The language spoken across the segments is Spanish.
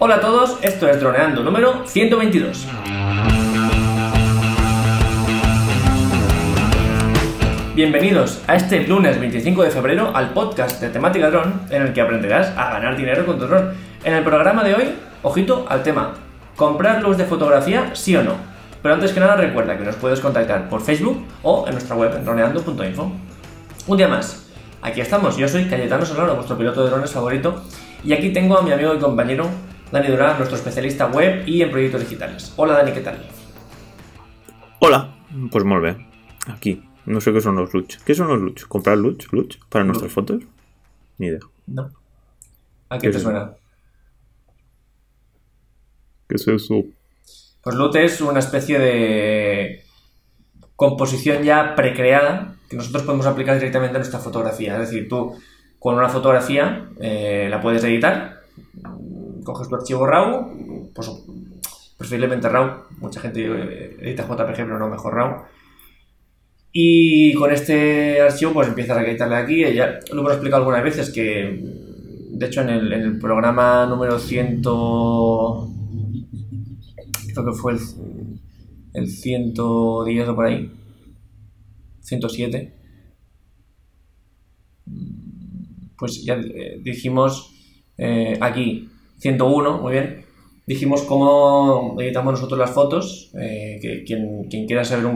Hola a todos, esto es Droneando número 122. Bienvenidos a este lunes 25 de febrero al podcast de temática dron en el que aprenderás a ganar dinero con tu dron. En el programa de hoy, ojito al tema, ¿comprar luz de fotografía sí o no? Pero antes que nada recuerda que nos puedes contactar por Facebook o en nuestra web droneando.info. Un día más, aquí estamos, yo soy Cayetano Solano, vuestro piloto de drones favorito, y aquí tengo a mi amigo y compañero Dani Durán, nuestro especialista web y en proyectos digitales. Hola Dani, ¿qué tal? Hola, pues muy bien, aquí no sé qué son los luch. ¿Qué son los luch? ¿Comprar luch? ¿Luch? ¿Para nuestras fotos? Ni idea. No. ¿A qué, te suena? ¿Qué es eso? Pues LUT es una especie de composición ya precreada que nosotros podemos aplicar directamente a nuestra fotografía. Es decir, tú con una fotografía eh, la puedes editar, coges tu archivo RAW, pues preferiblemente RAW, mucha gente edita JPG pero no mejor RAW, y con este archivo pues empiezas a quitarle aquí, ya lo hemos explicado algunas veces que de hecho en el, programa número 100 creo que fue el, el 110 o por ahí 107 pues ya eh, dijimos eh, aquí 101, muy bien dijimos cómo editamos nosotros las fotos, eh, que quien, quiera saber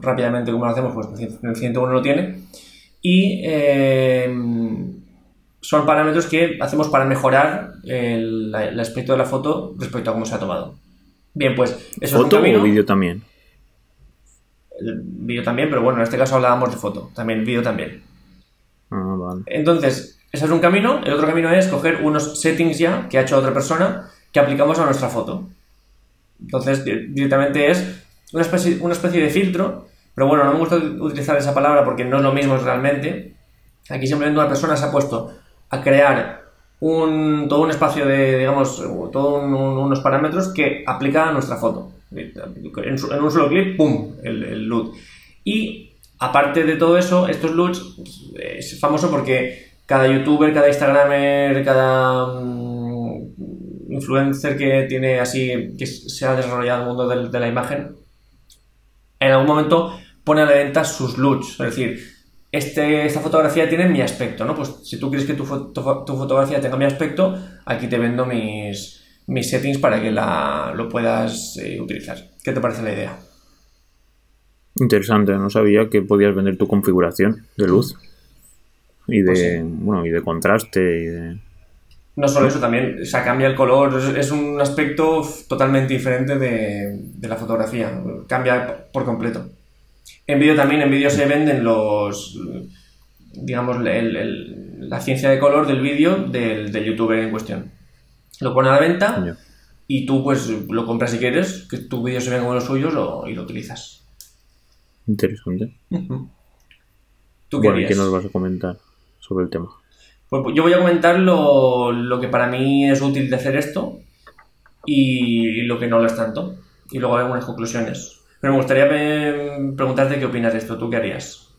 rápidamente cómo lo hacemos, pues en el 101 lo tiene. Y eh, son parámetros que hacemos para mejorar el, aspecto de la foto respecto a cómo se ha tomado. Bien, pues eso ¿Foto es un o vídeo también? El vídeo también, pero bueno, en este caso hablábamos de foto, también vídeo también. Ah, vale. Entonces, ese es un camino. El otro camino es coger unos settings ya que ha hecho otra persona que aplicamos a nuestra foto. Entonces, directamente es una especie, de filtro, pero bueno, no me gusta utilizar esa palabra porque no es lo mismo realmente. Aquí simplemente una persona se ha puesto a crear todo un espacio de, digamos, todos unos parámetros que aplica a nuestra foto. En, un solo clip, ¡pum! El, el. Y aparte de todo eso, estos LUTs es famoso porque cada youtuber, cada instagramer, cada influencer que tiene así, que se ha desarrollado el mundo de, la imagen, en algún momento pone a la venta sus looks. Es decir, este, esta fotografía tiene mi aspecto, ¿no? Pues si tú quieres que tu, fotografía tenga mi aspecto, aquí te vendo mis, mis settings para que la, lo puedas eh, utilizar. ¿Qué te parece la idea? Interesante, no sabía que podías vender tu configuración de luz y de, pues bueno, y de contraste y de no solo eso, también o sea, cambia el color, es, un aspecto totalmente diferente de, la fotografía, cambia por completo. En vídeo también, en vídeo se venden los, digamos, la ciencia de color del vídeo del, youtuber en cuestión. Lo pone a la venta y tú pues lo compras si quieres, que tu vídeo se vea como los suyos y lo utilizas. Interesante. ¿Tú bueno, ¿y qué nos vas a comentar sobre el tema? Pues yo voy a comentar lo, que para mí es útil de hacer esto y lo que no lo es tanto. Y luego algunas conclusiones. Pero me gustaría preguntarte qué opinas de esto. ¿Tú qué harías?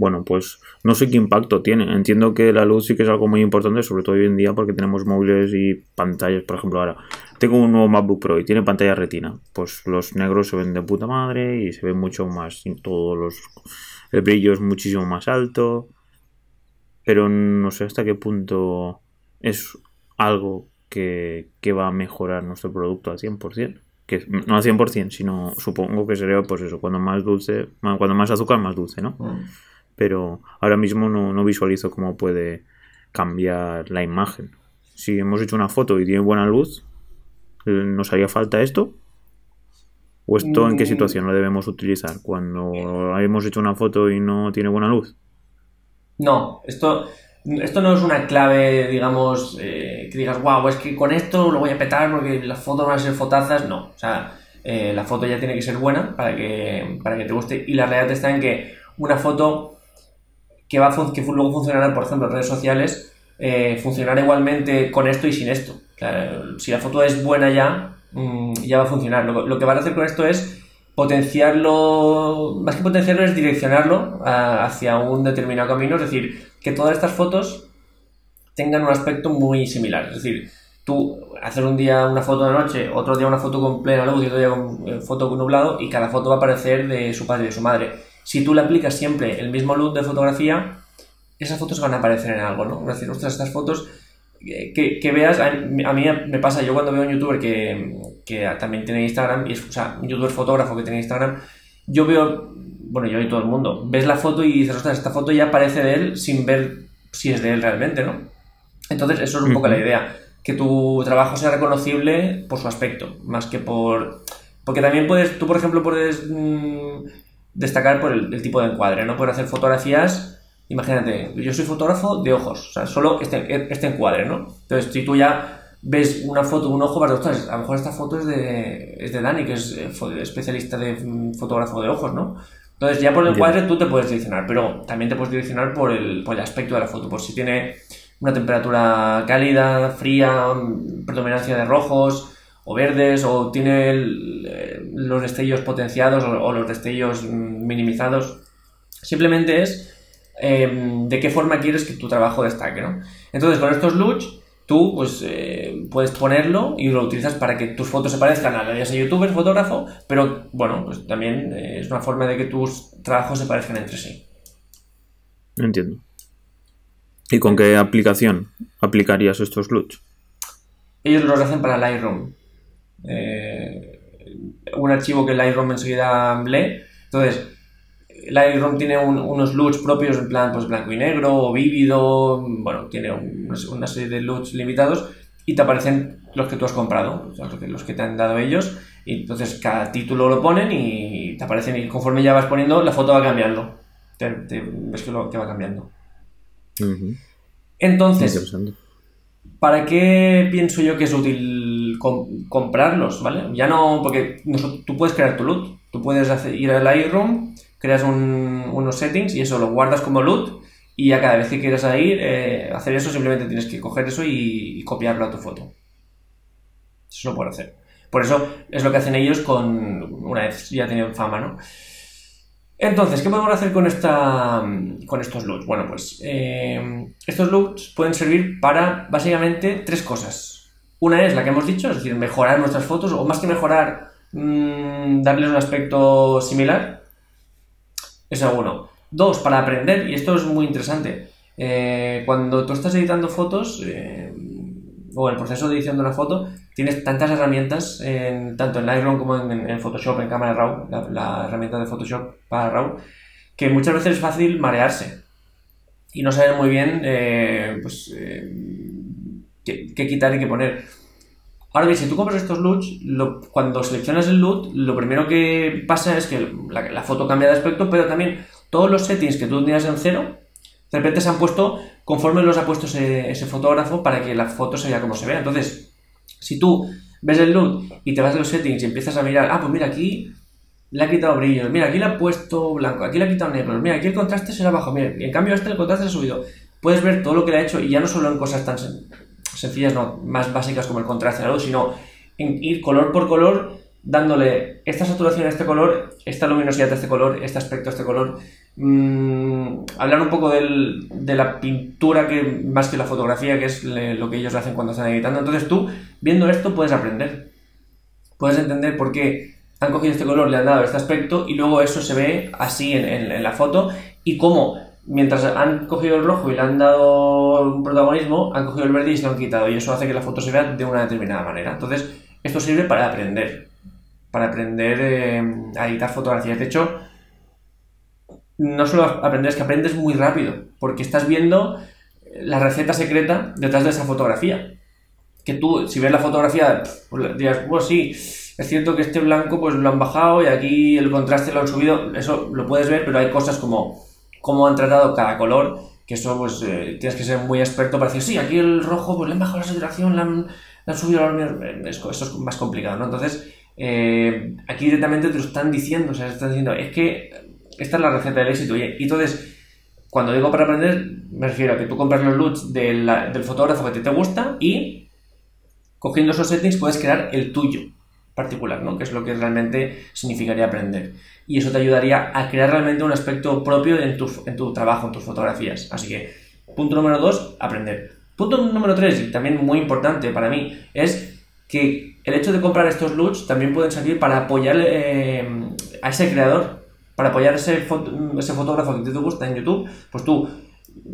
Bueno, pues no sé qué impacto tiene. Entiendo que la luz sí que es algo muy importante, sobre todo hoy en día, porque tenemos móviles y pantallas. Por ejemplo, ahora tengo un nuevo MacBook Pro y tiene pantalla retina. Pues los negros se ven de puta madre y se ven mucho más. Todos los. El brillo es muchísimo más alto pero no sé hasta qué punto es algo que, va a mejorar nuestro producto al 100%. Que, no al 100%, sino supongo que sería pues eso, cuando más dulce, cuando más azúcar, más dulce, ¿no? Mm. Pero ahora mismo no, visualizo cómo puede cambiar la imagen. Si hemos hecho una foto y tiene buena luz, ¿nos haría falta esto? ¿O esto en qué mm. situación lo debemos utilizar? ¿Cuando hemos hecho una foto y no tiene buena luz? No, esto, esto no es una clave, digamos, eh, que digas, wow, es que con esto lo voy a petar porque las fotos van a ser fotazas. No, o sea, eh, la foto ya tiene que ser buena para que, para que te guste. Y la realidad está en que una foto que, va que luego funcionará, por ejemplo, en redes sociales, eh, funcionará igualmente con esto y sin esto. si la foto es buena ya, mm, ya va a funcionar. Lo, que van a hacer con esto es potenciarlo, más que potenciarlo es direccionarlo hacia un determinado camino, es decir, que todas estas fotos tengan un aspecto muy similar. Es decir, tú hacer un día una foto de noche, otro día una foto con plena luz y otro día con eh, foto con nublado y cada foto va a aparecer de su padre y de su madre. Si tú le aplicas siempre el mismo look de fotografía, esas fotos van a aparecer en algo, ¿no? Es decir, ostras, estas fotos que, que, veas, a mí me pasa, yo cuando veo un youtuber que, que también tiene Instagram, y es, o sea, un youtuber fotógrafo que tiene Instagram, yo veo, bueno, yo y todo el mundo, ves la foto y dices, ostras, esta foto ya parece de él sin ver si es de él realmente, ¿no? Entonces, eso es un poco la idea, que tu trabajo sea reconocible por su aspecto, más que por... Porque también puedes, tú por ejemplo puedes mmm, destacar por el, el, tipo de encuadre, ¿no? Puedes hacer fotografías Imagínate, yo soy fotógrafo de ojos, o sea, solo este, este encuadre, ¿no? Entonces, si tú ya ves una foto de un ojo, vas a a lo mejor esta foto es de, es de Dani, que es eh, especialista de mm, fotógrafo de ojos, ¿no? Entonces, ya por el encuadre tú te puedes direccionar, pero también te puedes direccionar por el, por el aspecto de la foto, por si tiene una temperatura cálida, fría, mm, predominancia de rojos o verdes, o tiene eh, los destellos potenciados o, o los destellos mm, minimizados. Simplemente es Em, de qué forma quieres que tu trabajo destaque, ¿no? Entonces, con estos looks, tú pues eh, puedes ponerlo y lo utilizas para que tus fotos se parezcan a la de ese youtuber, fotógrafo, pero bueno, pues también eh, es una forma de que tus trabajos se parezcan entre sí. Entiendo. ¿Y con qué aplicación aplicarías estos looks? Ellos los hacen para Lightroom. Eh, un archivo que Lightroom enseguida lee. Entonces, Lightroom tiene unos LUTs propios en plan pues blanco y negro o vívido, bueno, tiene una serie de LUTs limitados y te aparecen los que tú has comprado, los que te han dado ellos, y entonces cada título lo ponen y te aparecen y conforme ya vas poniendo la foto va cambiando, te, ves que, lo, que va cambiando. Entonces, ¿para qué pienso yo que es útil comprarlos? ¿vale? Ya no, porque tú puedes crear tu LUT, tú puedes ir al Lightroom creas unos settings y eso lo guardas como loot y ya cada vez que quieras ir, eh, hacer eso simplemente tienes que coger eso y, copiarlo a tu foto. Eso lo puedo hacer. Por eso es lo que hacen ellos con una vez ya tienen fama, ¿no? Entonces, ¿qué podemos hacer con, esta, con estos looks? Bueno, pues eh, estos looks pueden servir para básicamente tres cosas. Una es la que hemos dicho, es decir, mejorar nuestras fotos, o más que mejorar, mmm, darles un aspecto similar. Eso uno. Dos, para aprender, y esto es muy interesante. Eh, cuando tú estás editando fotos, eh, o el proceso de edición de una foto, tienes tantas herramientas, en, tanto en Lightroom como en, Photoshop, en Cámara Raw, la, herramienta de Photoshop para Raw, que muchas veces es fácil marearse y no saber muy bien eh, pues, qué, quitar y qué poner. Ahora bien, si tú compras estos LUTs, cuando seleccionas el LUT, lo primero que pasa es que la, foto cambia de aspecto, pero también todos los settings que tú tenías en cero, de repente se han puesto conforme los ha puesto ese, fotógrafo para que la foto se vea como se vea. Entonces, si tú ves el LUT y te vas a los settings y empiezas a mirar, ah, pues mira, aquí le ha quitado brillos, mira, aquí le ha puesto blanco, aquí le ha quitado negro, mira, aquí el contraste se ha bajado, mira, en cambio este el contraste se ha subido. Puedes ver todo lo que le ha hecho y ya no solo en cosas tan sencillas, no, más básicas como el contraste luz, sino ir color por color dándole esta saturación a este color, esta luminosidad a este color, este aspecto a este color. Mm, hablar un poco del, de la pintura que más que la fotografía, que es lo que ellos hacen cuando están editando. Entonces tú, viendo esto, puedes aprender. Puedes entender por qué han cogido este color, le han dado este aspecto y luego eso se ve así en la foto y cómo mientras han cogido el rojo y le han dado un protagonismo, han cogido el verde y se lo han quitado. Y eso hace que la foto se vea de una determinada manera. Entonces, esto sirve para aprender. Para aprender eh, a editar fotografías. De hecho, no solo aprender, es que aprendes muy rápido. Porque estás viendo la receta secreta detrás de esa fotografía. Que tú, si ves la fotografía, pues dirás, pues sí, es cierto que este blanco pues lo han bajado y aquí el contraste lo han subido. Eso lo puedes ver, pero hay cosas como cómo han tratado cada color, que eso pues eh, tienes que ser muy experto para decir, sí, aquí el rojo pues le han bajado la saturación, le han, subido la luz, esto es más complicado, ¿no? Entonces, eh, aquí directamente te lo están diciendo, o sea, están diciendo, es que esta es la receta del éxito, y entonces... Cuando digo para aprender, me refiero a que tú compras los looks del fotógrafo que te, te gusta y cogiendo esos settings puedes crear el tuyo particular, ¿no? Que es lo que realmente significaría aprender. Y eso te ayudaría a crear realmente un aspecto propio en tu, en tu trabajo, en tus fotografías. Así que, punto número dos, aprender. Punto número 3, y también muy importante para mí, es que el hecho de comprar estos loots también pueden servir para apoyar eh, a ese creador, para apoyar a ese, ese fotógrafo que te gusta en YouTube, pues tú,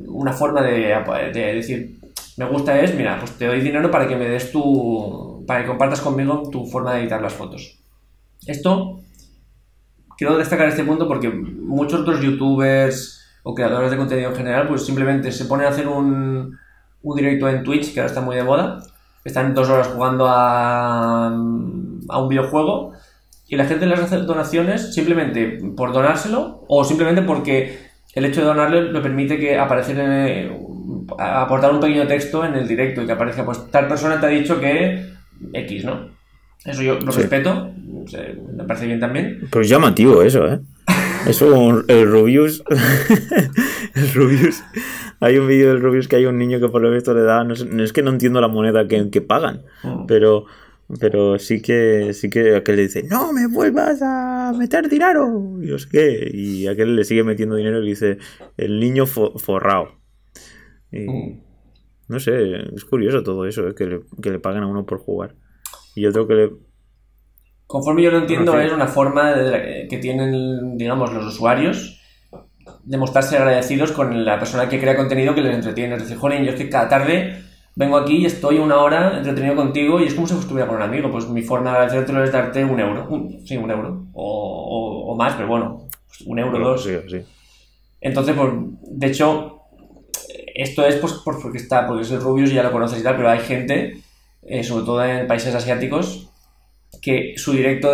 una forma de decir, me gusta es, mira, pues te doy dinero para que me des tu, para que compartas conmigo tu forma de editar las fotos. Esto, quiero destacar este punto porque muchos otros youtubers o creadores de contenido en general, pues simplemente se ponen a hacer un, un directo en Twitch, que ahora está muy de moda, están dos horas jugando a, a un videojuego y la gente les hace donaciones simplemente por donárselo o simplemente porque el hecho de donarle le permite que aparecer aportar un pequeño texto en el directo y que aparezca pues tal persona te ha dicho que X, ¿no? Eso yo lo respeto, me parece bien también. Pero es llamativo eso, ¿eh? Eso, el Rubius. el Rubius. Hay un vídeo del Rubius que hay un niño que por lo visto le da. No es, que no entiendo la moneda que, que pagan, mm. pero. Pero sí que sí que aquel le dice, no me vuelvas a meter dinero. Y yo sé qué. Y aquel le sigue metiendo dinero y dice, el niño forrado. Y, mm. No sé, es curioso todo eso, ¿eh? que, le, que le paguen a uno por jugar. Y otro que le, Conforme yo lo entiendo, es una forma que tienen, digamos, los usuarios de mostrarse agradecidos con la persona que crea contenido que les entretiene. Es decir, joder, yo es que cada tarde vengo aquí y estoy una hora entretenido contigo y es como si estuviera con un amigo. Pues mi forma de agradecerte es darte un euro. sí, un euro. O, o, más, pero bueno, pues un euro, dos. Sí, sí. Entonces, pues, de hecho, esto es pues, porque está, porque es el Rubius y ya lo conoces y tal, pero hay gente, eh, sobre todo en países asiáticos, que su directo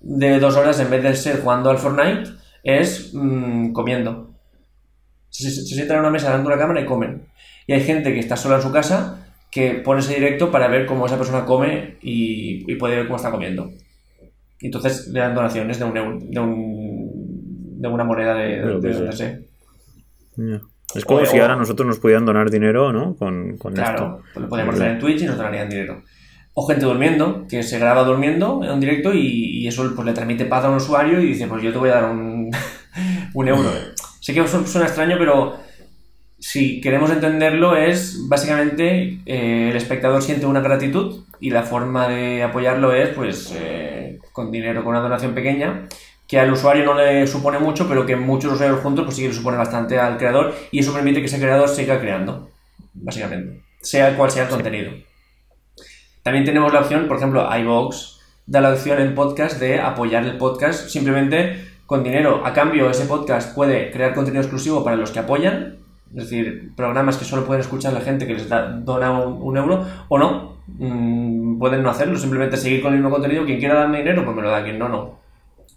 de, dos horas, en vez de ser jugando al Fortnite, es mm, comiendo. Se, sientan en una mesa dando una cámara y comen. Y hay gente que está sola en su casa que pone ese directo para ver cómo esa persona come y, puede ver cómo está comiendo. Y entonces le dan donaciones de un de, un, de una moneda de, de, Es como si ahora nosotros nos pudieran donar dinero, ¿no? Con, con claro, lo podemos hacer en Twitch y nos donarían dinero o gente durmiendo, que se graba durmiendo en un directo y, eso pues, le transmite paz a un usuario y dice, pues yo te voy a dar un, un euro. sé que suena extraño, pero si queremos entenderlo es básicamente eh, el espectador siente una gratitud y la forma de apoyarlo es pues eh, con dinero, con una donación pequeña que al usuario no le supone mucho, pero que muchos usuarios juntos pues sí que le supone bastante al creador y eso permite que ese creador siga creando, básicamente, sea cual sea el contenido. También tenemos la opción, por ejemplo, iVox da la opción en podcast de apoyar el podcast simplemente con dinero. A cambio, ese podcast puede crear contenido exclusivo para los que apoyan, es decir, programas que solo pueden escuchar la gente que les da, dona un, euro, o no, mm, pueden no hacerlo, simplemente seguir con el mismo contenido. Quien quiera darme dinero, pues me lo da, quien no, no.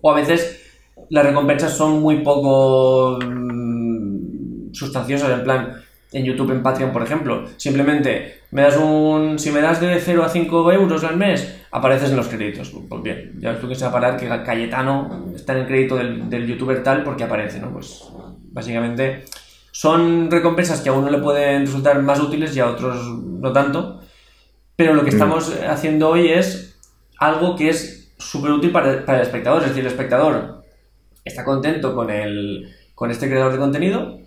O a veces las recompensas son muy poco mm, sustanciosas, en plan, en YouTube, en Patreon, por ejemplo. Simplemente me das un. Si me das de 0 a 5 euros al mes, apareces en los créditos. Pues bien, ya ves tú que se va a parar que Cayetano está en el crédito del, youtuber tal porque aparece, ¿no? Pues básicamente son recompensas que a uno le pueden resultar más útiles y a otros no tanto. Pero lo que mm. estamos haciendo hoy es algo que es súper útil para, el espectador. Es decir, el espectador está contento con, el, con este creador de contenido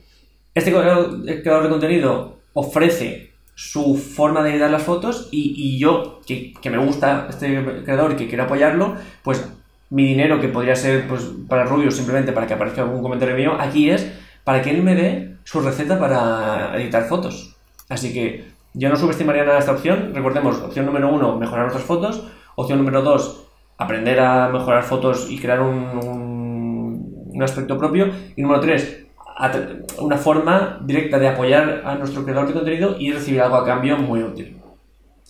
este creador de contenido ofrece su forma de editar las fotos y, yo, que, me gusta este creador y que quiero apoyarlo, pues mi dinero, que podría ser pues, para Rubio simplemente para que aparezca algún comentario mío, aquí es para que él me dé su receta para editar fotos. Así que yo no subestimaría nada esta opción. Recordemos, opción número uno, mejorar nuestras fotos. Opción número dos, aprender a mejorar fotos y crear un, un aspecto propio. Y número tres, una forma directa de apoyar a nuestro creador de contenido y recibir algo a cambio muy útil.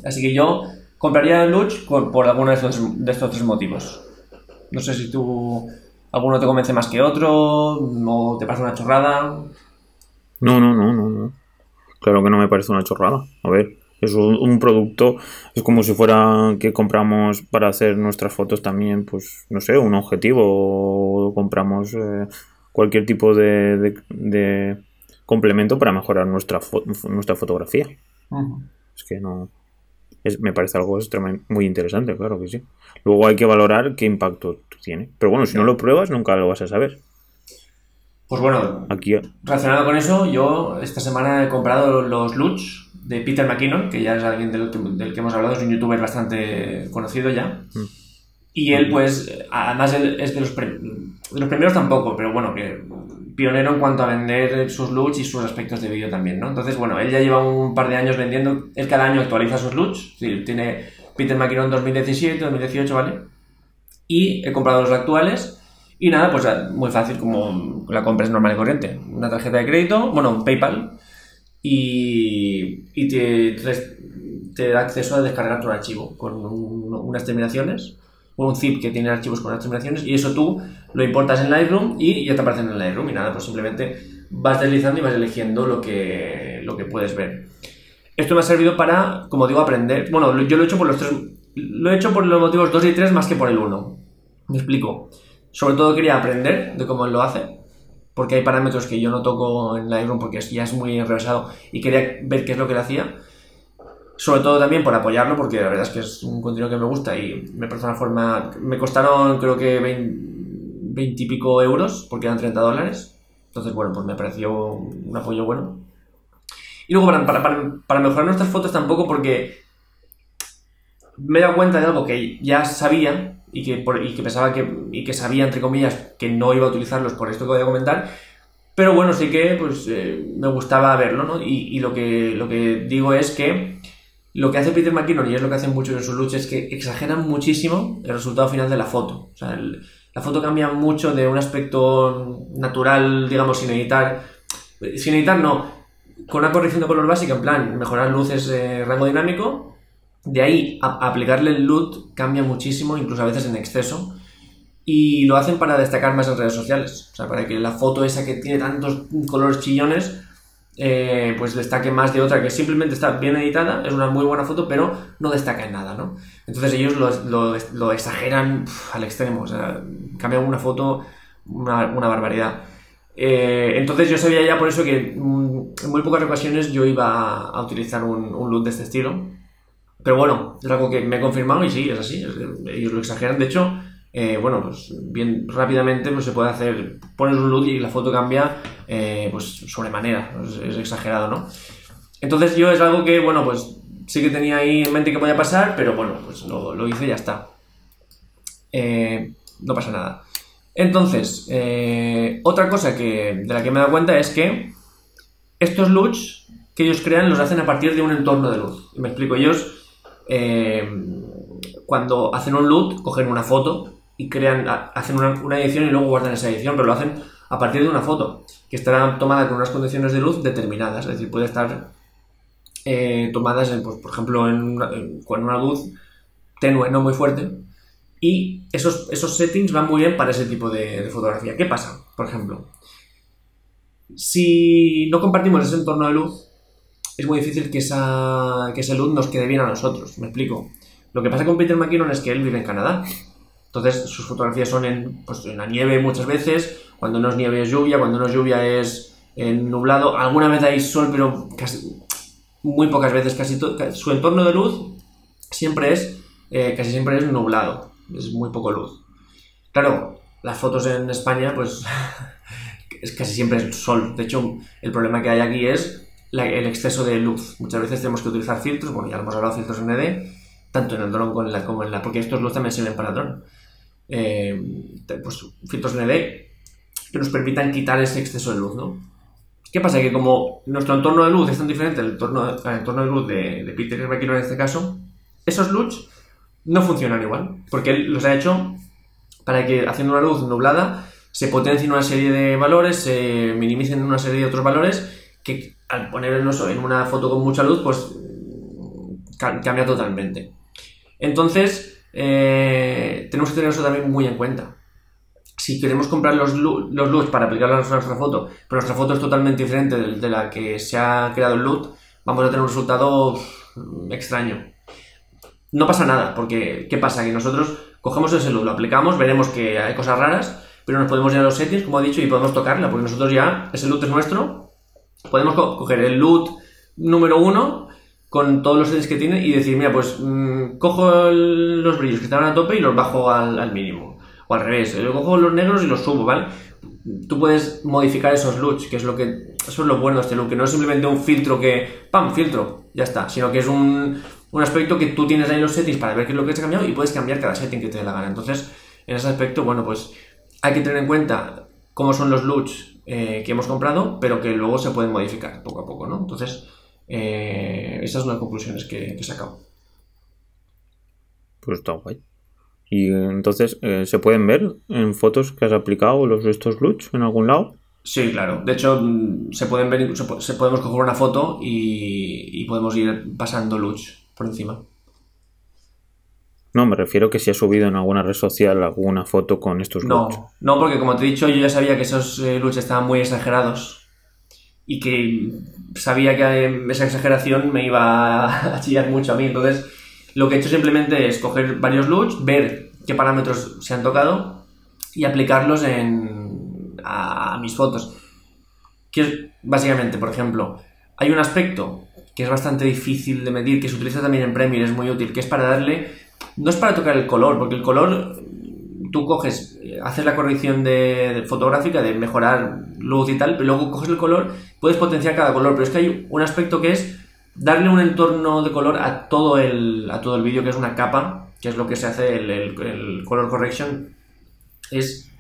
Así que yo compraría Luch por, alguno de estos, de estos tres motivos. No sé si tú alguno te convence más que otro o te parece una chorrada. No, no, no, no, no. Claro que no me parece una chorrada. A ver, es un, producto, es como si fuera que compramos para hacer nuestras fotos también, pues no sé, un objetivo o compramos eh, cualquier tipo de, complemento para mejorar nuestra, nuestra fotografía. Es que no. me parece algo muy interesante, claro que sí. Luego hay que valorar qué impacto tiene. Pero bueno, si no lo pruebas, nunca lo vas a saber. Pues bueno, Aquí... relacionado con eso, yo esta semana he comprado los Luch de Peter McKinnon, que ya es alguien del que, del que hemos hablado, es un youtuber bastante conocido ya. Mm. Y él, pues, además él es de los, de los primeros tampoco, pero bueno, que pionero en cuanto a vender sus LUTs y sus aspectos de vídeo también, ¿no? Entonces, bueno, él ya lleva un par de años vendiendo, él cada año actualiza sus decir, tiene Peter McKinnon 2017, 2018, ¿vale? Y he comprado los actuales y nada, pues muy fácil, como la compra es normal y corriente. Una tarjeta de crédito, bueno, un PayPal, y, y te, te- da acceso a descargar tu archivo con un- unas terminaciones, o un zip que tiene archivos con unas terminaciones, y eso tú lo importas en Lightroom y ya te aparece en Lightroom, y nada, pues simplemente vas deslizando y vas eligiendo lo que, lo que puedes ver. Esto me ha servido para, como digo, aprender. Bueno, yo lo he hecho por los tres. Lo he hecho por los motivos 2 y 3 más que por el 1. Me explico. Sobre todo quería aprender de cómo él lo hace. Porque hay parámetros que yo no toco en Lightroom porque ya es muy enrevesado. Y quería ver qué es lo que él hacía. Sobre todo también por apoyarlo, porque la verdad es que es un contenido que me gusta y me parece una forma. Me costaron creo que 20 y pico euros, porque eran 30 dólares. Entonces, bueno, pues me pareció un apoyo bueno. Y luego para, para, para mejorar nuestras fotos tampoco porque me he dado cuenta de algo que ya sabía y que, por- y que pensaba que, y que sabía, entre comillas, que no iba a utilizarlos por esto que voy a comentar. Pero bueno, sí que pues, eh, me gustaba verlo, ¿no? Y, lo, que, lo que digo es que lo que hace Peter McKinnon, y es lo que hacen muchos en sus luchas, es que exageran muchísimo el resultado final de la foto. La foto cambia mucho de un aspecto natural, digamos, sin editar. Sin editar, no. Con una corrección de color básica, en plan, mejorar luces, eh, rango dinámico. De ahí aplicarle el LUT cambia muchísimo, incluso a veces en exceso. Y lo hacen para destacar más en redes sociales. O sea, para que la foto esa que tiene tantos colores chillones, eh, pues destaque más de otra que simplemente está bien editada, es una muy buena foto, pero no destaca en nada, ¿no? Entonces ellos lo, lo- exageran al extremo, o sea, cambian una foto una, una barbaridad. Eh, entonces yo sabía ya por eso que en muy pocas ocasiones yo iba a, utilizar un, un de este estilo. Pero bueno, es algo que me he confirmado y sí, es así, ellos lo exageran. De hecho, eh, bueno, pues bien rápidamente pues, se puede hacer, pones un look y la foto cambia eh, pues sobremanera, es, exagerado, ¿no? Entonces yo es algo que, bueno, pues sí que tenía ahí en mente que podía pasar, pero bueno, pues lo, hice y ya está. Eh, no pasa nada. Entonces, otra cosa que, de la que me he dado cuenta es que estos looks que ellos crean los hacen a partir de un entorno de luz. Me explico, ellos eh, cuando hacen un loot cogen una foto y crean, ha- hacen una, edición y luego guardan esa edición, pero lo hacen a partir de una foto que estará tomada con unas condiciones de luz determinadas, es decir, puede estar eh, tomadas, pues, por ejemplo, con una luz tenue, no muy fuerte, y esos, esos settings van muy bien para ese tipo de fotografía. ¿Qué pasa? Por ejemplo, si no compartimos ese entorno de luz, es muy difícil que, esa, que ese luz nos quede bien a nosotros. Me explico. Lo que pasa con Peter McKinnon es que él vive en Canadá. Entonces sus fotografías son en, pues, en la nieve muchas veces. Cuando no es nieve es lluvia. Cuando no es lluvia es eh, nublado. Alguna vez hay sol, pero casi, muy pocas veces. Casi su entorno de luz siempre es, eh, casi siempre es nublado. Es muy poco luz. Claro, las fotos en España, pues es casi siempre es sol. De hecho, el problema que hay aquí es el exceso de luz. Muchas veces tenemos que utilizar filtros, bueno, ya hemos hablado, filtros ND, tanto en el dron como en la, como en la porque estos luz también sirven para dron. Eh, pues filtros ND que nos permitan quitar ese exceso de luz, ¿no? ¿Qué pasa? Que como nuestro entorno de luz es tan diferente al entorno, al entorno de luz de, de Peter McKinnon en este caso, esos LUTs no funcionan igual, porque él los ha hecho para que haciendo una luz nublada se potencien una serie de valores, se minimicen una serie de otros valores que al ponerlos en una foto con mucha luz, pues ca- cambia totalmente. Entonces, eh, tenemos que tener eso también muy en cuenta. Si queremos comprar los, los LUTs para aplicarlos a nuestra foto, pero nuestra foto es totalmente diferente de, de la que se ha creado el LUT, vamos a tener un resultado mm, extraño. No pasa nada, porque ¿qué pasa? Que nosotros cogemos ese LUT, lo aplicamos, veremos que hay cosas raras, pero nos podemos ir a los settings, como he dicho, y podemos tocarla, porque nosotros ya, ese LUT es nuestro, podemos co- coger el LUT número uno con todos los settings que tiene y decir, mira, pues mm, cojo los brillos que estaban a tope y los bajo al, mínimo. O al revés, yo cojo los negros y los subo, ¿vale? Tú puedes modificar esos LUTs, que es lo que eso es lo bueno de este look, que no es simplemente un filtro que, ¡pam! filtro, ya está, sino que es un, un aspecto que tú tienes ahí en los settings para ver qué es lo que se ha cambiado y puedes cambiar cada setting que te dé la gana. Entonces, en ese aspecto, bueno, pues hay que tener en cuenta cómo son los looks eh, que hemos comprado, pero que luego se pueden modificar poco a poco, ¿no? Entonces, eh, esas son las conclusiones que, que he sacado. Pues está guay. Y entonces, eh, ¿se pueden ver en fotos que has aplicado los estos looks en algún lado? Sí, claro. De hecho, mm, se pueden ver, se, po- se podemos coger una foto y, y podemos ir pasando looks por encima. No, me refiero que si has subido en alguna red social alguna foto con estos No, looks. no, porque como te he dicho, yo ya sabía que esos eh, estaban muy exagerados y que sabía que eh, esa exageración me iba a chillar mucho a mí. Entonces, lo que he hecho simplemente es coger varios looks, ver qué parámetros se han tocado y aplicarlos en, a, a mis fotos. Que es básicamente, por ejemplo, hay un aspecto que es bastante difícil de medir, que se utiliza también en Premiere, es muy útil, que es para darle, no es para tocar el color, porque el color tú coges, haces la corrección de, fotográfica, de mejorar luz y tal, pero luego coges el color, puedes potenciar cada color, pero es que hay un aspecto que es darle un entorno de color a todo el, a todo el vídeo, que es una capa, que es lo que se hace el color correction, es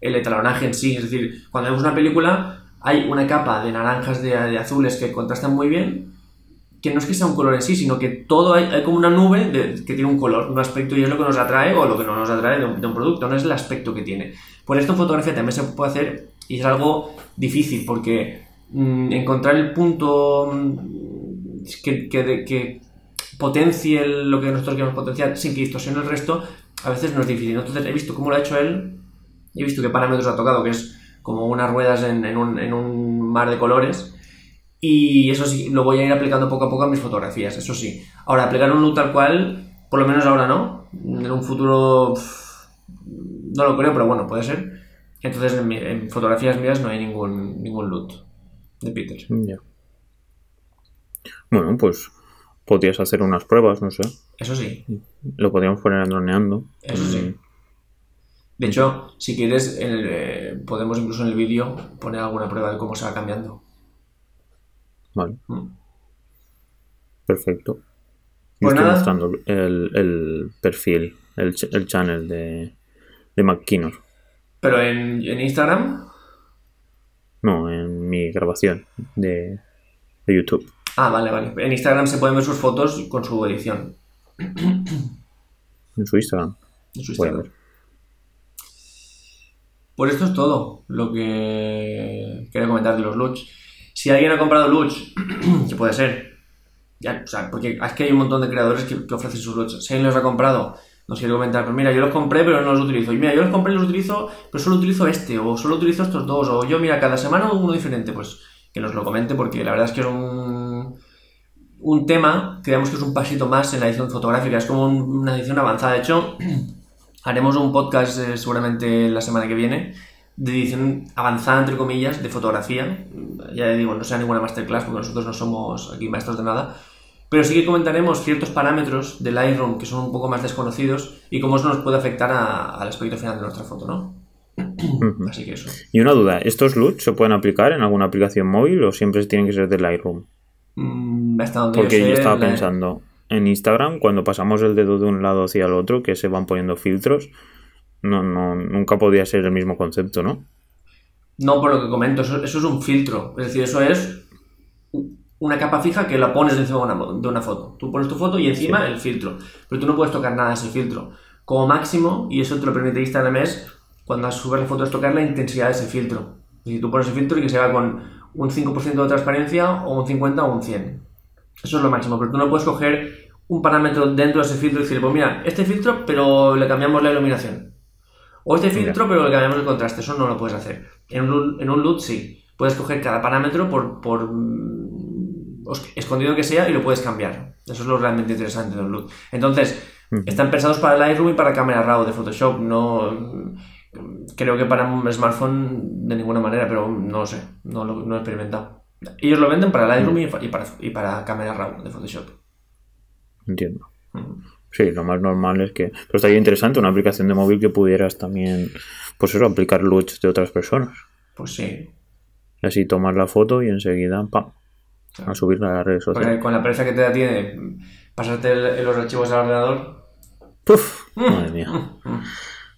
el etalonaje en sí, es decir, cuando vemos una película hay una capa de naranjas, de, de azules que contrastan muy bien, que no es que sea un color en sí, sino que todo hay, hay como una nube que tiene un color, un aspecto y es lo que nos atrae o lo que no nos atrae de un, producto, no es el aspecto que tiene. Por esto en fotografía también se puede hacer y es algo difícil porque mm, encontrar el punto mm, que, potencie lo que nosotros queremos potenciar sin que distorsione el resto, a veces no es difícil. Entonces he visto cómo lo ha hecho él, he visto qué parámetros ha tocado, que es como unas ruedas en un mar de colores. Y eso sí, lo voy a ir aplicando poco a poco a mis fotografías, eso sí. Ahora, aplicar un look tal cual, por lo menos ahora no. En un futuro no lo creo, pero bueno, puede ser. Entonces en, mi- en fotografías mías no hay ningún, ningún look de Peter. Ya. Bueno, pues podrías hacer unas pruebas, no sé. Eso sí, Lo podríamos poner en droneando. eso sí. De hecho, si quieres, el, eh, podemos incluso en el vídeo poner alguna prueba de cómo se va cambiando. Vale, Mm. perfecto. Pues estoy nada. mostrando el, el perfil, el, el channel de, de McKinnon. Pero en, en Instagram, No, en mi grabación de, de YouTube. ah, vale, vale. En Instagram se pueden ver sus fotos con su edición. En su Instagram. En su Instagram. ver. Pues esto es todo lo que quería comentar de los looks. Si alguien ha comprado looks, que puede ser, ya, o sea, porque es que hay un montón de creadores que, ofrecen sus looks. Si alguien los ha comprado, nos quiere comentar, pues mira, yo los compré pero no los utilizo. Y mira, yo los compré y los utilizo, pero solo utilizo este, o solo utilizo estos dos, o yo, mira, cada semana uno diferente. Pues que nos lo comente, porque la verdad es que es un, un tema, creemos que es un pasito más en la edición fotográfica, es como un- una edición avanzada. De hecho, haremos un podcast eh, seguramente la semana que viene de edición avanzada, entre comillas, de fotografía. Ya digo, no sea ninguna masterclass porque nosotros no somos aquí maestros de nada. Pero sí que comentaremos ciertos parámetros del Lightroom que son un poco más desconocidos y cómo eso nos puede afectar a- al aspecto final de nuestra foto, ¿no? Así que eso. Y una duda, ¿estos looks se pueden aplicar en alguna aplicación móvil o siempre tienen que ser de Lightroom? Mm, hasta donde Porque yo yo sé, estaba la- pensando, en Instagram, cuando pasamos el dedo de un lado hacia el otro, que se van poniendo filtros, no, no, nunca podía ser el mismo concepto, ¿no? No, por lo que comento, eso, eso es un filtro. Es decir, eso es una capa fija que la pones encima de una, de una foto. Tú pones tu foto y encima el filtro. Pero tú no puedes tocar nada de ese filtro. Como máximo, y eso te lo permite Instagram, es cuando subes la foto es tocar la intensidad de ese filtro. Decir, tú pones el filtro y que se va con un 5% de transparencia o un 50 o un 100. Eso es lo máximo, pero tú no puedes coger un parámetro dentro de ese filtro y decir, pues mira, este filtro, pero le cambiamos la iluminación. O este filtro, pero le cambiamos el contraste. Eso no lo puedes hacer. En un, en un LUT sí. Puedes coger cada parámetro por, por mm, escondido que sea y lo puedes cambiar. Eso es lo realmente interesante de un LUT. Entonces, están pensados para Lightroom y para cámara RAW de Photoshop. No creo que para un smartphone de ninguna manera, pero no lo sé. No lo no he experimentado. Ellos lo venden para Lightroom y, y para, y para cámara RAW de Photoshop. Entiendo. Mm. Sí, lo más normal es que... Pero estaría interesante una aplicación de móvil que pudieras también, pues eso, aplicar looks de otras personas. Pues sí. Y así tomas la foto y enseguida, ¡pam! Claro. A subirla a las redes Porque sociales. con la pereza que te da tiene pasarte el- los archivos al ordenador. ¡Puf! Madre mía.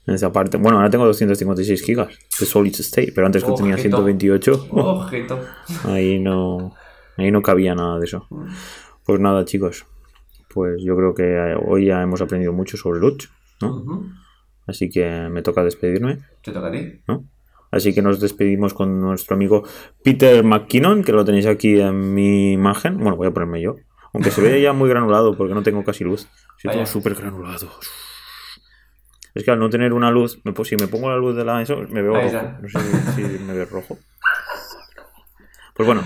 En esa parte. Bueno, ahora tengo 256 gigas de Solid State, pero antes que tenía Ojito. 128, Ojito. ahí no, ahí no cabía nada de eso. Pues nada, chicos. Pues yo creo que eh, hoy ya hemos aprendido mucho sobre Lutz, ¿no? Así que me toca despedirme, Te toca a ti. ¿no? Así que nos despedimos con nuestro amigo Peter McKinnon, que lo tenéis aquí en mi imagen. Bueno, voy a ponerme yo. Aunque se ve ya muy granulado porque no tengo casi luz. Estoy todo súper granulado. Es que al no tener una luz, me, si me pongo la luz de la eso, me veo rojo. No sé si me veo rojo. Pues bueno,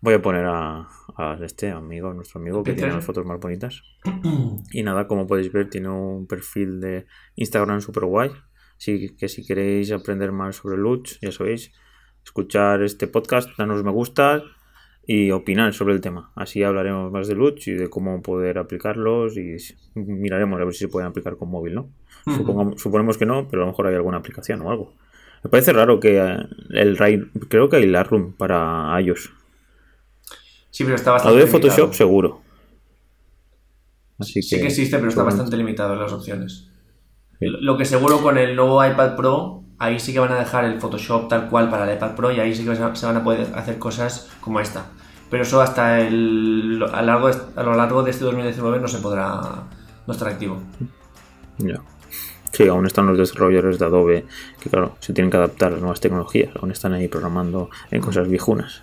voy a poner a, a este amigo, nuestro amigo, que tiene las fotos más bonitas. Y nada, como podéis ver, tiene un perfil de Instagram super guay. Así que si queréis aprender más sobre Lutz, ya sabéis, escuchar este podcast, danos me gusta y opinar sobre el tema. Así hablaremos más de Lutz y de cómo poder aplicarlos y miraremos a ver si se pueden aplicar con móvil, ¿no? Supongamos- suponemos que no, pero a lo mejor hay alguna aplicación o algo. Me parece raro que eh, el RAI, creo que hay Lightroom para iOS. Sí, pero está bastante de limitado. Photoshop seguro. Así que, Sí que existe, pero está bastante limitado en las opciones. Sí. Lo que seguro con el nuevo iPad Pro, ahí sí que van a dejar el Photoshop tal cual para el iPad Pro y ahí sí que se se van a poder hacer cosas como esta. Pero eso hasta el, a, largo, a lo largo de este 2019 no se podrá, no estará activo. Ya. Sí, aún están los desarrolladores de Adobe que, claro, se tienen que adaptar a las nuevas tecnologías. Aún están ahí programando en cosas viejunas.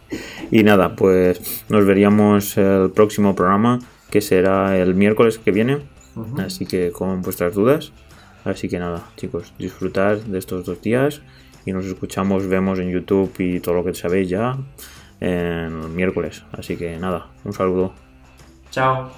y nada, pues nos veríamos el próximo programa que será el miércoles que viene. Así que con vuestras dudas. Así que nada, chicos, disfrutad de estos dos días y nos escuchamos, vemos en YouTube y todo lo que sabéis ya en el miércoles. Así que nada, un saludo. Chao.